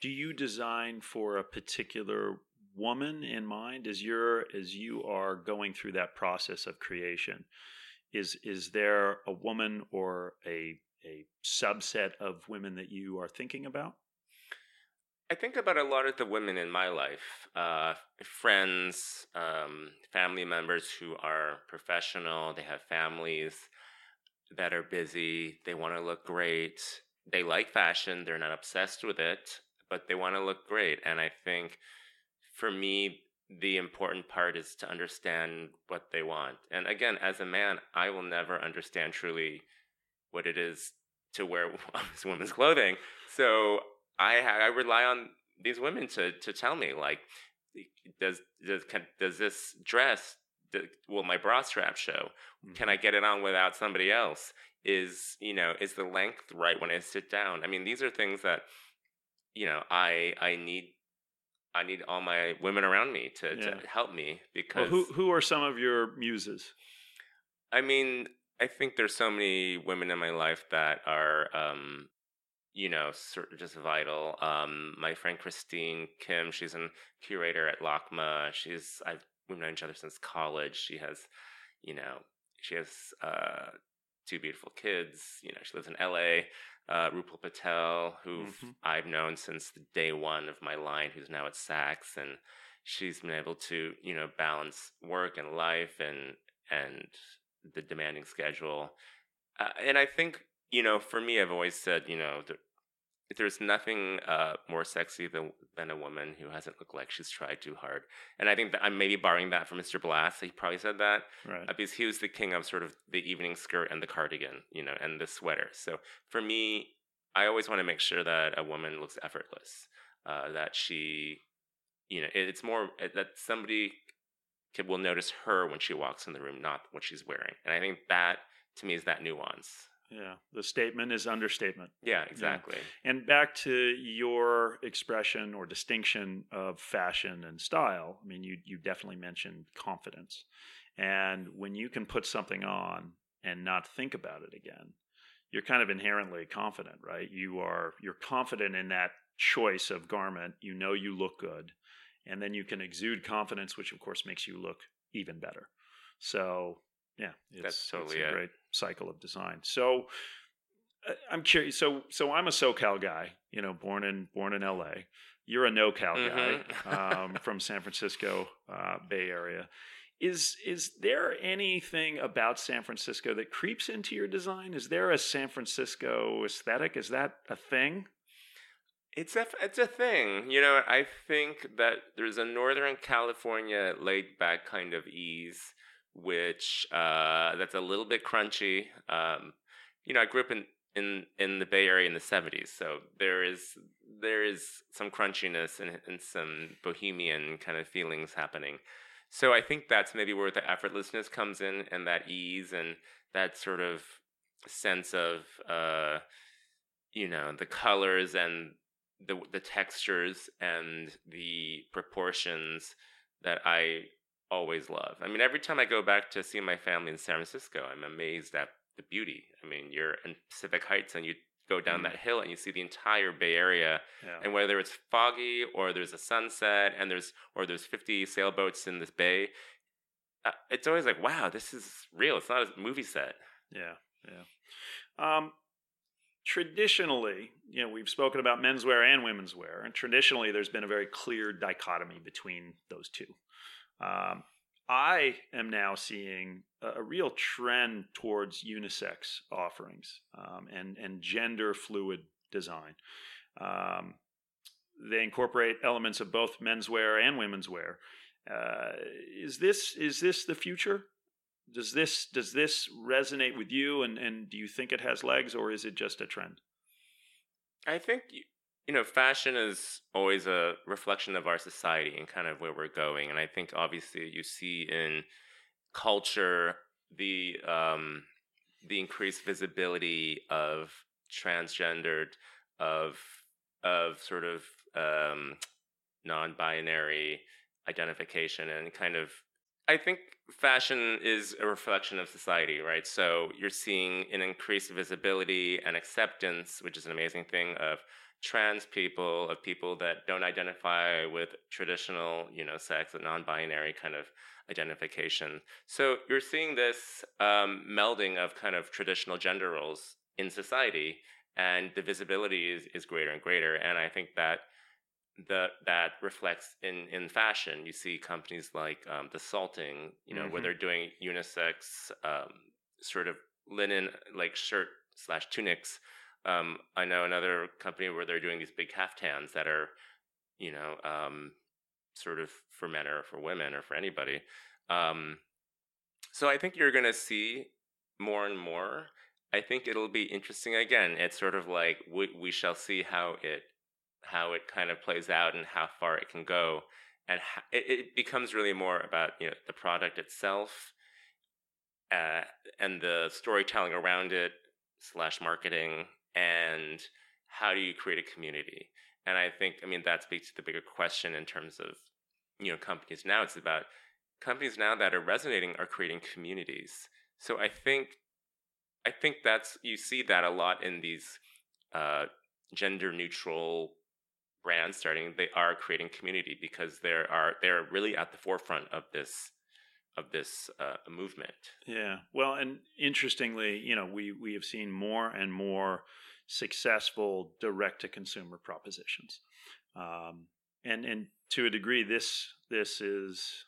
Do you design for a particular woman in mind? As you're as you are going through that process of creation is is there a woman or a a subset of women that you are thinking about i think about a lot of the women in my life uh, friends um, family members who are professional they have families that are busy they want to look great they like fashion they're not obsessed with it but they want to look great and i think for me, the important part is to understand what they want. And again, as a man, I will never understand truly what it is to wear [laughs] women's clothing. So I I rely on these women to to tell me like, does does can, does this dress will my bra strap show? Can I mm-hmm. get it on without somebody else? Is you know is the length right when I sit down? I mean, these are things that you know I I need I need all my women around me to, yeah. to help me because well, who who are some of your muses? I mean, I think there's so many women in my life that are um, you know, sort of just vital. Um, my friend Christine Kim, she's a curator at LACMA. She's I've we've known each other since college. She has, you know, she has uh, two beautiful kids. You know, she lives in LA uh, Rupal Patel, who mm-hmm. I've known since the day one of my line, who's now at Saks, and she's been able to, you know, balance work and life and and the demanding schedule. Uh, and I think, you know, for me, I've always said, you know, there's nothing uh, more sexy than than a woman who hasn't looked like she's tried too hard. And I think that I'm maybe borrowing that from Mr. Blass. He probably said that right. uh, because he was the king of sort of the evening skirt and the cardigan, you know, and the sweater. So for me, I always want to make sure that a woman looks effortless. Uh, that she, you know, it's more uh, that somebody can, will notice her when she walks in the room, not what she's wearing. And I think that to me is that nuance. Yeah, the statement is understatement. Yeah, exactly. Yeah. And back to your expression or distinction of fashion and style. I mean, you you definitely mentioned confidence, and when you can put something on and not think about it again, you're kind of inherently confident, right? You are you're confident in that choice of garment. You know you look good, and then you can exude confidence, which of course makes you look even better. So yeah, it's, that's totally it's a it. great cycle of design. So uh, I'm curious. So so I'm a SoCal guy, you know, born in born in LA. You're a NoCal mm-hmm. guy [laughs] um, from San Francisco uh, Bay Area. Is is there anything about San Francisco that creeps into your design? Is there a San Francisco aesthetic? Is that a thing? It's a it's a thing. You know, I think that there's a Northern California laid back kind of ease which uh, that's a little bit crunchy. Um, you know, I grew up in, in in the Bay Area in the '70s, so there is there is some crunchiness and, and some bohemian kind of feelings happening. So I think that's maybe where the effortlessness comes in, and that ease and that sort of sense of uh, you know the colors and the the textures and the proportions that I always love. I mean, every time I go back to see my family in San Francisco, I'm amazed at the beauty. I mean, you're in Pacific Heights and you go down mm. that hill and you see the entire Bay Area. Yeah. And whether it's foggy or there's a sunset and there's or there's 50 sailboats in this bay, uh, it's always like, wow, this is real. It's not a movie set. Yeah, yeah. Um, traditionally, you know, we've spoken about menswear and women's wear, and traditionally, there's been a very clear dichotomy between those two. Um, I am now seeing a, a, real trend towards unisex offerings um, and and gender fluid design. Um, they incorporate elements of both menswear and women's wear. Uh, is this is this the future? Does this does this resonate with you? And and do you think it has legs, or is it just a trend? I think you know, fashion is always a reflection of our society and kind of where we're going. And I think obviously you see in culture the um, the increased visibility of transgendered, of of sort of um, non-binary identification, and kind of I think fashion is a reflection of society, right? So you're seeing an increased visibility and acceptance, which is an amazing thing, of trans people, of people that don't identify with traditional, you know, sex, a non-binary kind of identification. So you're seeing this um, melding of kind of traditional gender roles in society, and the visibility is, is greater and greater. And I think that the, that reflects in, in fashion. You see companies like um, the Salting, you know, mm-hmm. where they're doing unisex um, sort of linen, like shirt slash tunics. Um, I know another company where they're doing these big caftans that are, you know, um, sort of for men or for women or for anybody. Um, so I think you're going to see more and more. I think it'll be interesting. Again, it's sort of like we, we shall see how it how it kind of plays out and how far it can go, and how, it, it, becomes really more about you know the product itself, uh, and the storytelling around it slash marketing, and how do you create a community. And I think, I mean, that speaks to the bigger question in terms of, you know, companies now. It's about companies now that are resonating are creating communities. So I think, I think that's you see that a lot in these uh, gender neutral brands starting. They are creating community because there are they're really at the forefront of this of this uh, movement. Yeah. Well, and interestingly, you know, we we have seen more and more successful direct to consumer propositions. Um, and and to a degree, this this is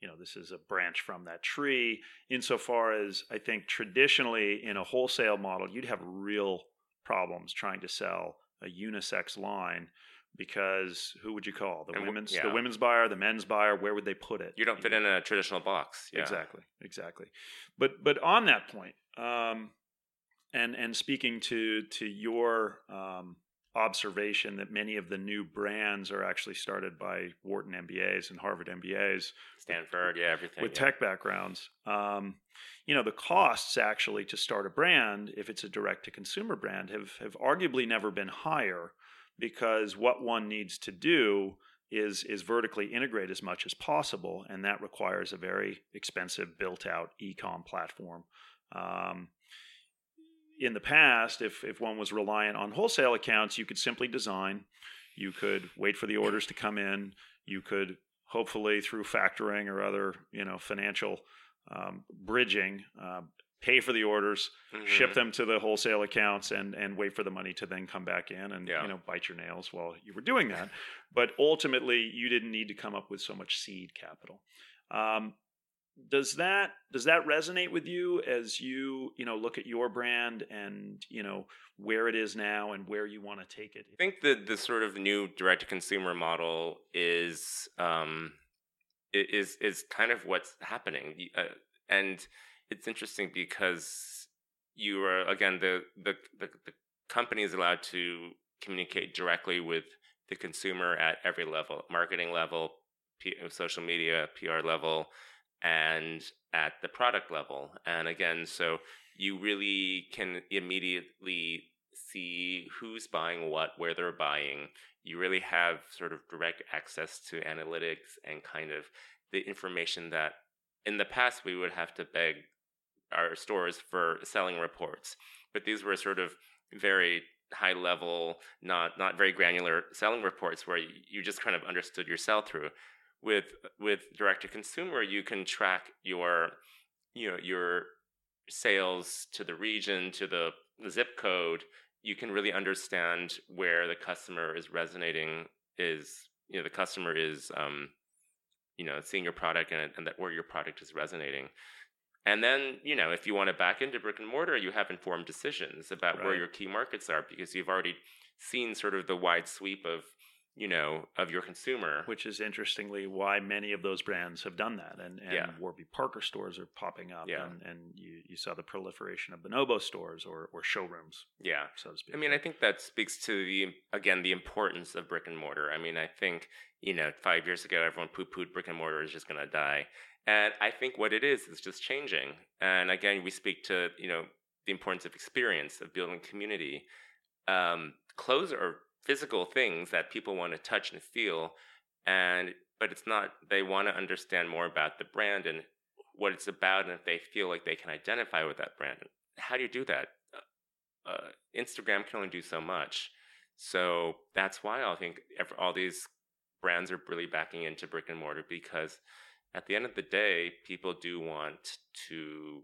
you know this is a branch from that tree. Insofar as I think traditionally in a wholesale model, you'd have real problems trying to sell a unisex line because who would you call the and, women's yeah. the women's buyer the men's buyer where would they put it you don't fit in a traditional box yeah. exactly exactly but but on that point um, and and speaking to to your um, observation that many of the new brands are actually started by Wharton MBAs and Harvard MBAs, Stanford, yeah, everything with yeah. tech backgrounds. Um, you know, the costs actually to start a brand, if it's a direct to consumer brand, have have arguably never been higher because what one needs to do is is vertically integrate as much as possible, and that requires a very expensive built out e-com platform. Um, in the past, if if one was reliant on wholesale accounts, you could simply design, you could wait for the orders to come in, you could hopefully through factoring or other you know financial um, bridging uh, pay for the orders, mm-hmm. ship them to the wholesale accounts, and and wait for the money to then come back in and yeah. you know bite your nails while you were doing that. but ultimately, you didn't need to come up with so much seed capital. Um, does that does that resonate with you as you you know look at your brand and you know where it is now and where you want to take it? I think the the sort of new direct to consumer model is um is is kind of what's happening. Uh, and it's interesting because you are again the the the, the company is allowed to communicate directly with the consumer at every level marketing level P- social media pr level and at the product level. And again, so you really can immediately see who's buying what, where they're buying. You really have sort of direct access to analytics and kind of the information that in the past we would have to beg our stores for selling reports. But these were sort of very high level, not not very granular selling reports where you just kind of understood your sell through with with direct to consumer you can track your you know your sales to the region to the, the zip code you can really understand where the customer is resonating is you know the customer is um, you know seeing your product and, and that where your product is resonating and then you know if you want to back into brick and mortar you have informed decisions about right. where your key markets are because you've already seen sort of the wide sweep of you know, of your consumer. Which is interestingly why many of those brands have done that. And, and yeah. Warby Parker stores are popping up. Yeah. And, and you, you saw the proliferation of Bonobos stores or, or showrooms. Yeah. So to speak. I mean, I think that speaks to the, again, the importance of brick and mortar. I mean, I think, you know, five years ago, everyone poo pooed brick and mortar is just going to die. And I think what it is is just changing. And again, we speak to you know the importance of experience of building community. Um, clothes are physical things that people want to touch and feel, and but it's not. They want to understand more about the brand and what it's about, and if they feel like they can identify with that brand. How do you do that? Uh, uh Instagram can only do so much. So that's why I think all these brands are really backing into brick and mortar because at the end of the day, people do want to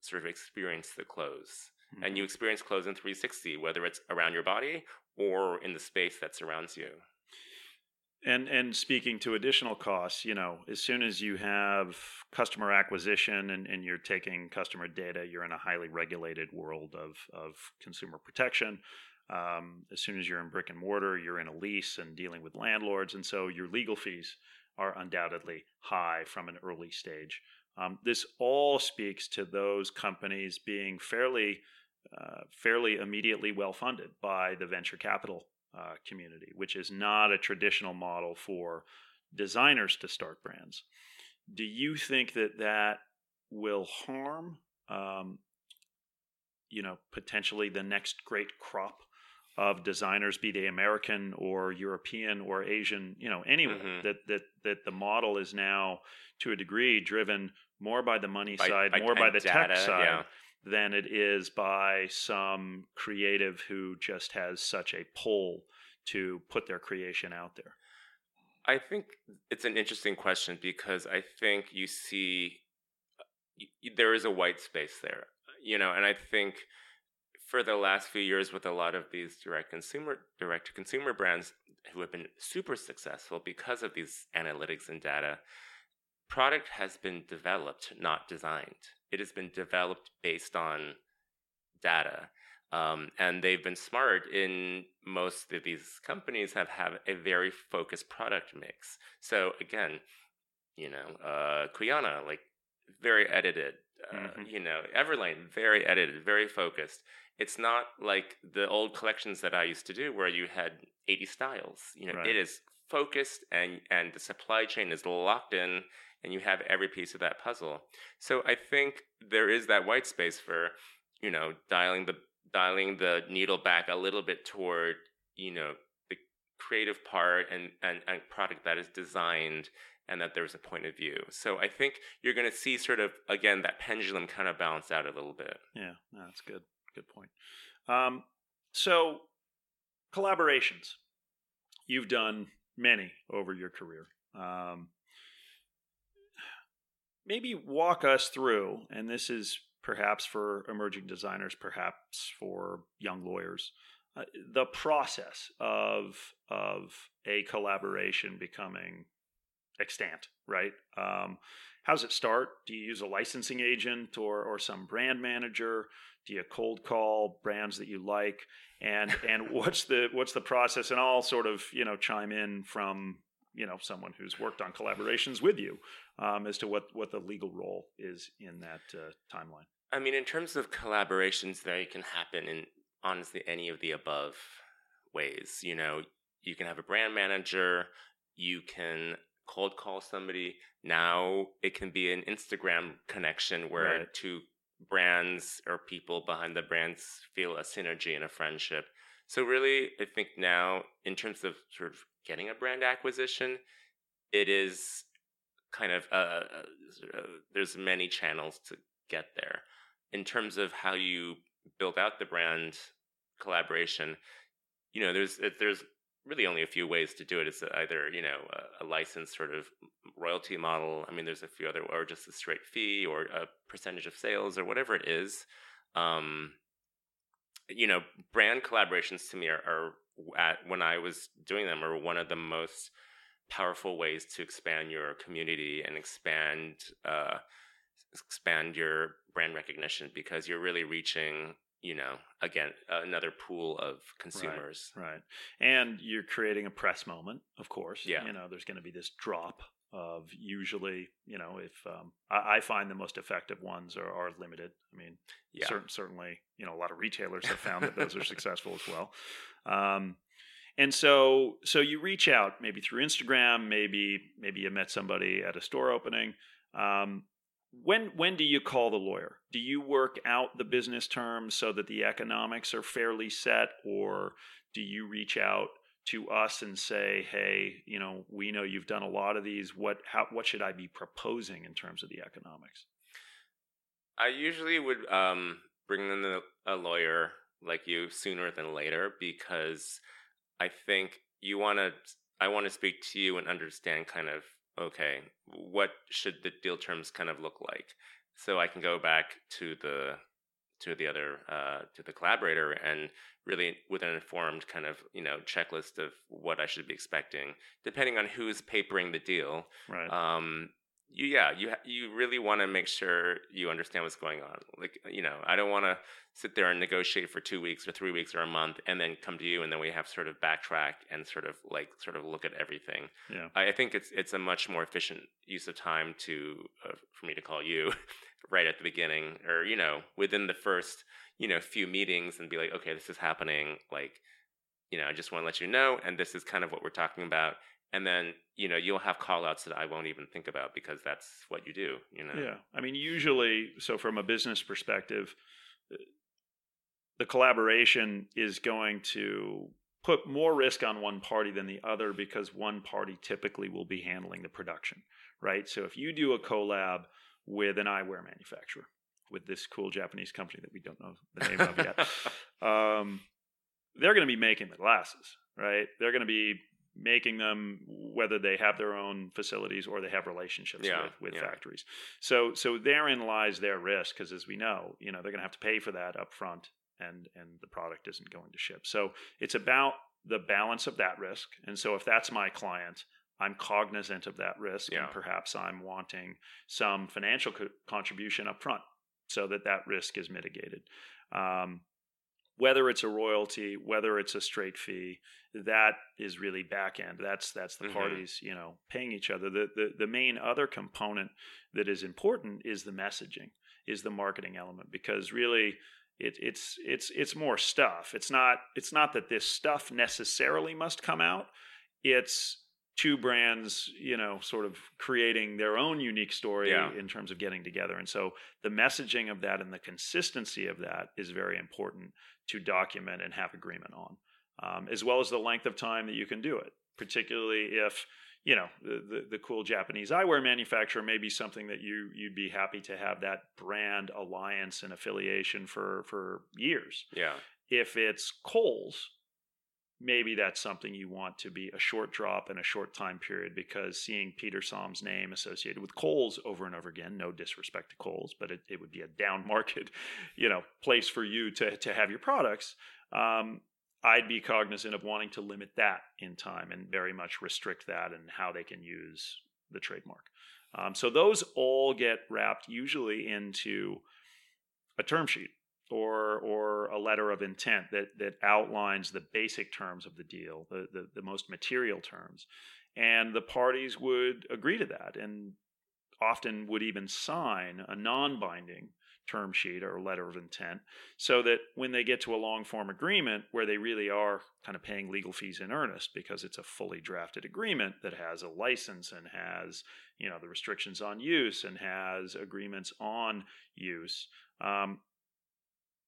sort of experience the clothes. Mm-hmm. And you experience clothes in 360, whether it's around your body or in the space that surrounds you. And and speaking to additional costs, you know, as soon as you have customer acquisition and, and you're taking customer data, you're in a highly regulated world of, of consumer protection. Um, as soon as you're in brick and mortar, you're in a lease and dealing with landlords, and so your legal fees are undoubtedly high from an early stage. Um, this all speaks to those companies being fairly, uh, fairly immediately well funded by the venture capital uh, community, which is not a traditional model for designers to start brands. Do you think that that will harm, um, you know, potentially the next great crop of designers, be they American or European or Asian, you know, anywhere. Mm-hmm. That that that the model is now to a degree driven more by the money by, side, by, more by the tech side. Yeah. Than it is by some creative who just has such a pull to put their creation out there. I think it's an interesting question because I think you see there is a white space there, you know, and I think for the last few years with a lot of these direct consumer direct to consumer brands who have been super successful because of these analytics and data product has been developed not designed it has been developed based on data um, and they've been smart in most of these companies have have a very focused product mix so again you know uh Cuyana, like very edited uh, mm-hmm. you know everlane very edited very focused it's not like the old collections that I used to do where you had 80 styles. You know, right. it is focused and and the supply chain is locked in and you have every piece of that puzzle. So I think there is that white space for, you know, dialing the dialing the needle back a little bit toward, you know, the creative part and and, and product that is designed and that there's a point of view. So I think you're going to see sort of again that pendulum kind of balance out a little bit. Yeah, that's good good point. Um, so, collaborations. You've done many over your career. Um, maybe walk us through, and this is perhaps for emerging designers, perhaps for young lawyers, uh, the process of of a collaboration becoming extant, right? Um, how does it start? Do you use a licensing agent or or some brand manager? Do you cold call brands that you like? And and [laughs] what's the what's the process? And I'll sort of you know chime in from you know someone who's worked on collaborations with you um, as to what what the legal role is in that uh, timeline. I mean, in terms of collaborations, they can happen in honestly any of the above ways. You know, you can have a brand manager, you can cold call somebody. Now it can be an Instagram connection where right. two brands or people behind the brands feel a synergy and a friendship. So really, I think now in terms of sort of getting a brand acquisition, it is kind of uh, uh, uh, there's many channels to get there. In terms of how you build out the brand collaboration, you know, there's there's really only a few ways to do it. It's either you know a, a licensed sort of royalty model. I mean, there's a few other, or just a straight fee, or a percentage of sales, or whatever it is. Um, you know, brand collaborations to me are, are at when I was doing them are one of the most powerful ways to expand your community and expand uh, expand your brand recognition because you're really reaching you know, again, another pool of consumers. Right, right. And you're creating a press moment, of course. Yeah. You know, there's going to be this drop of usually, you know, if um, I, I, find the most effective ones are, are limited. I mean, yeah. Cert- certainly, you know, a lot of retailers have found that those are [laughs] successful as well. Um, and so, so you reach out maybe through Instagram, maybe maybe you met somebody at a store opening. Um, when when do you call the lawyer? Do you work out the business terms so that the economics are fairly set, or do you reach out to us and say, "Hey, you know, we know you've done a lot of these. What how what should I be proposing in terms of the economics?" I usually would um, bring in a lawyer like you sooner than later because I think you want to. I want to speak to you and understand kind of okay, what should the deal terms kind of look like? So I can go back to the to the other uh, to the collaborator and really with an informed kind of you know checklist of what I should be expecting, depending on who's papering the deal. Right. Um, you yeah you you really want to make sure you understand what's going on. Like you know I don't want to sit there and negotiate for two weeks or three weeks or a month and then come to you and then we have sort of backtrack and sort of like sort of look at everything yeah i think it's it's a much more efficient use of time to uh, for me to call you [laughs] right at the beginning or you know within the first you know few meetings and be like okay this is happening like you know i just want to let you know and this is kind of what we're talking about and then you know you'll have call outs that i won't even think about because that's what you do you know yeah i mean usually so from a business perspective uh, the collaboration is going to put more risk on one party than the other because one party typically will be handling the production, right? So if you do a collab with an eyewear manufacturer, with this cool Japanese company that we don't know the name of yet, [laughs] um, they're going to be making the glasses, right? They're going to be making them whether they have their own facilities or they have relationships yeah, with, with yeah. factories. So so therein lies their risk because as we know, you know, they're going to have to pay for that up front and and the product isn't going to ship. So it's about the balance of that risk. And so if that's my client, I'm cognizant of that risk, yeah. and perhaps I'm wanting some financial co- contribution up front so that that risk is mitigated. Um, whether it's a royalty, whether it's a straight fee, that is really back end. That's that's the Mhm. parties, you know, paying each other. The, the the main other component that is important is the messaging, is the marketing element, because really it, it's it's it's more stuff. It's not it's not that this stuff necessarily must come out. It's two brands, you know, sort of creating their own unique story Yeah. in terms of getting together. And so the messaging of that and the consistency of that is very important to document and have agreement on, um, as well as the length of time that you can do it. Particularly if you know the, the, the cool Japanese eyewear manufacturer may be something that you you'd be happy to have that brand alliance and affiliation for for years. yeah If it's Kohl's, maybe that's something you want to be a short drop in a short time period because seeing Peter Som's name associated with Kohl's over and over again, no disrespect to Kohl's, but it, it would be a down market, [laughs] you know, place for you to to have your products. Um, I'd be cognizant of wanting to limit that in time and very much restrict that and how they can use the trademark. Um, so those all get wrapped usually into a term sheet or or a letter of intent that that outlines the basic terms of the deal, the, the the most material terms, and the parties would agree to that and often would even sign a non-binding term sheet or letter of intent so that when they get to a long form agreement where they really are kind of paying legal fees in earnest because it's a fully drafted agreement that has a license and has you know the restrictions on use and has agreements on use um,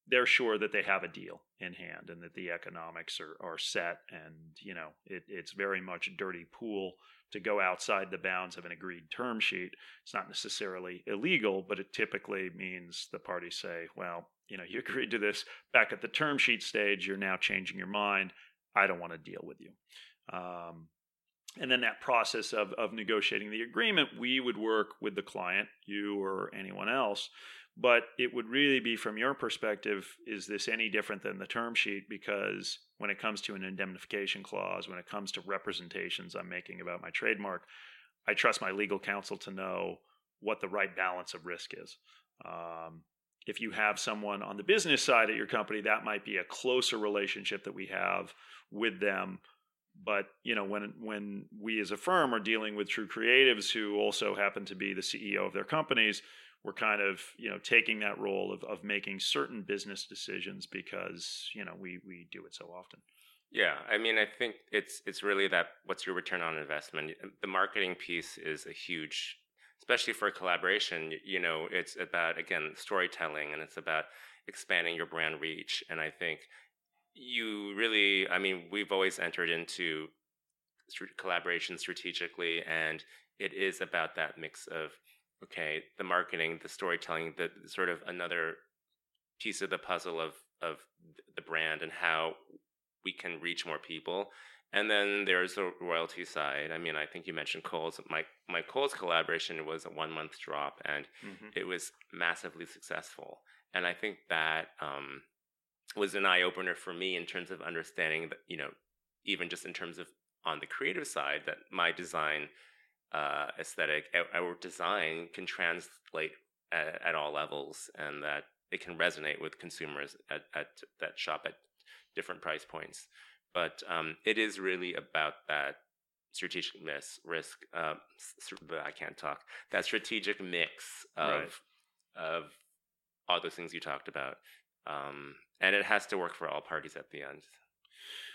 they're sure that they have a deal in hand and that the economics are, are set and you know it, it's very much dirty pool to go outside the bounds of an agreed term sheet. It's not necessarily illegal but it typically means the parties say well you know you [laughs] agreed to this back at the term sheet stage. You're now changing your mind. I don't want to deal with you. Um, and then that process of, of negotiating the agreement we would work with the client you or anyone else but it would really be from your perspective is this any different than the term sheet? Because when it comes to an indemnification clause when it comes to representations i'm making about my trademark i trust my legal counsel to know what the right balance of risk is. Um, if you have someone on the business side at your company that might be a closer relationship that we have with them. But you know when when we as a firm are dealing with true creatives who also happen to be the ceo of their companies we're kind of you know taking that role of, of making certain business decisions because you know we we do it so often Yeah, I mean, I think it's it's really that what's your return on investment? The marketing piece is a huge especially for collaboration, you know, it's about again storytelling and it's about expanding your brand reach. And I think you really, I mean, we've always entered into collaboration strategically, and it is about that mix of okay, the marketing, the storytelling, the sort of another piece of the puzzle of of the brand and how we can reach more people. And then there's the royalty side. I mean, I think you mentioned Kohl's. My my Kohl's collaboration was a one month drop, and mm-hmm. it was massively successful. And I think that um, was an eye opener for me in terms of understanding that you know, even just in terms of on the creative side, that my design uh, aesthetic, our design can translate at, at, all levels, and that it can resonate with consumers at, at that shop at different price points but um, it is really about that strategic miss risk. Uh, I can't talk. That strategic mix of right. of all those things you talked about, um, and it has to work for all parties at the end.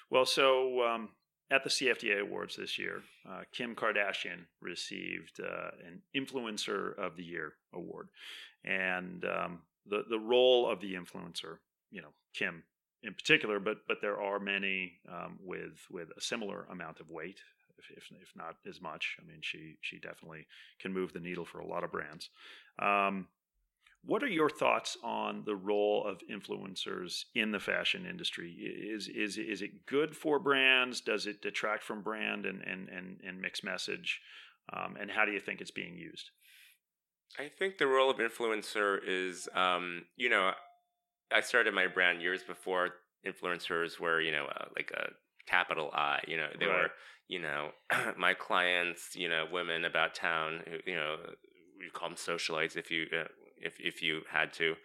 Well, so um, at the CFDA Awards this year, uh, Kim Kardashian received uh, an Influencer of the Year award, and um, the the role of the influencer, you know, Kim in particular, but but there are many um, with with a similar amount of weight, if, if, if not as much. I mean, she she definitely can move the needle for a lot of brands. Um, what are your thoughts on the role of influencers in the fashion industry? Is is is it good for brands? Does it detract from brand and and and, and mix message? Um, and how do you think it's being used? I think the role of influencer is, um, you know, I started my brand years before influencers were, you know, uh, like a capital I. You know, they right. were, you know, [clears throat] my clients, you know, women about town. You know, you call them socialites if you uh, if if you had to.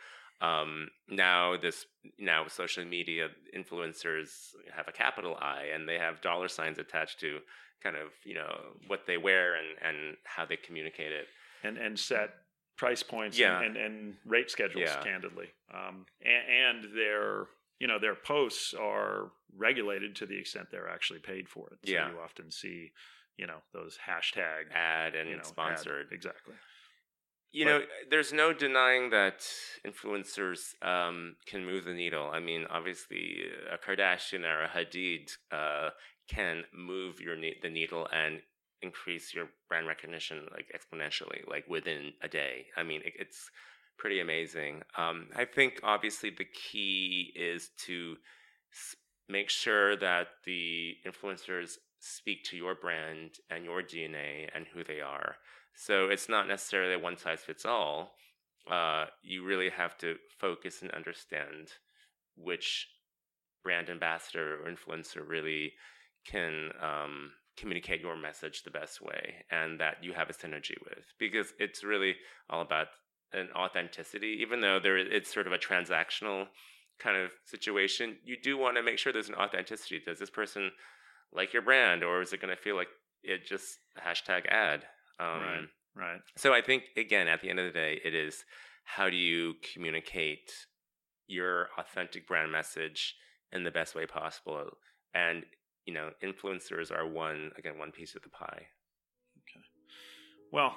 Um, now this now social media influencers have a capital I and they have dollar signs attached to kind of you know what they wear and and how they communicate it and and set price points yeah. and, and, and, rate schedules, yeah. candidly. Um, and, and, their you know their posts are regulated to the extent they're actually paid for it. So yeah. you often see you know those hashtag ad and you know, sponsored ad, exactly. You but, know, there's no denying that influencers um, can move the needle. I mean, obviously, a Kardashian or a Hadid uh, can move your ne- the needle and increase your brand recognition like exponentially, like within a day. I mean, it, it's pretty amazing. Um, I think obviously the key is to make sure that the influencers speak to your brand and your DNA and who they are. So it's not necessarily a one size fits all. Uh, you really have to focus and understand which brand ambassador or influencer really can um, communicate your message the best way and that you have a synergy with because it's really all about an authenticity even though there it's sort of a transactional kind of situation you do want to make sure there's an authenticity does this person like your brand or is it going to feel like it just hashtag ad um, right right so i think again at the end of the day it is how do you communicate your authentic brand message in the best way possible and you know, influencers are one again one piece of the pie. Okay. Well,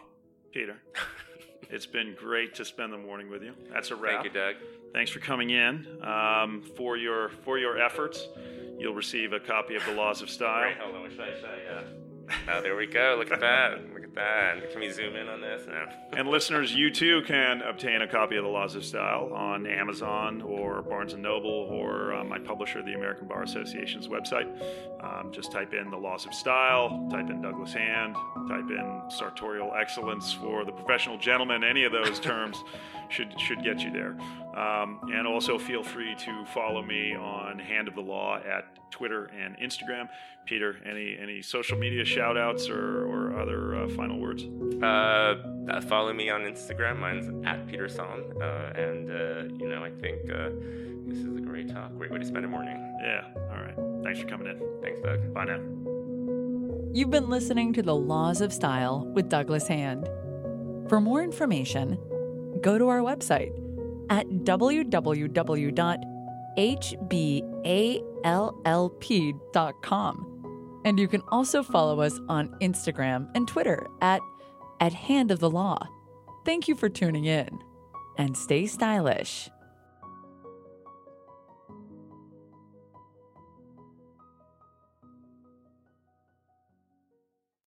Peter, [laughs] it's been great to spend the morning with you. That's a wrap. Thank you, Doug. Thanks for coming in. Um, for your for your efforts, you'll receive a copy of the Laws of Style. Great. Hold on. What should I say? Yeah. Oh, there we go. Look at that. [laughs] That. Can we zoom in on this? No. [laughs] and listeners, you too can obtain a copy of The Laws of Style on Amazon or Barnes & Noble or uh, my publisher, the American Bar Association's website. Um, just type in The Laws of Style, type in Douglas Hand, type in sartorial excellence for the professional gentleman. Any of those terms [laughs] should, should get you there. Um, and also feel free to follow me on Hand of the Law at Twitter and Instagram. Peter, any any social media shout outs or, or other uh, final words? Uh, uh, follow me on Instagram. Mine's at Peter Som. Uh, and, uh, you know, I think uh, this is a great talk. Great way to spend a morning. Yeah. All right. Thanks for coming in. Thanks, Doug. Bye now. You've been listening to The Laws of Style with Douglas Hand. For more information, go to our website at www.hballp.com. And you can also follow us on Instagram and Twitter at at Hand of the Law. Thank you for tuning in and stay stylish.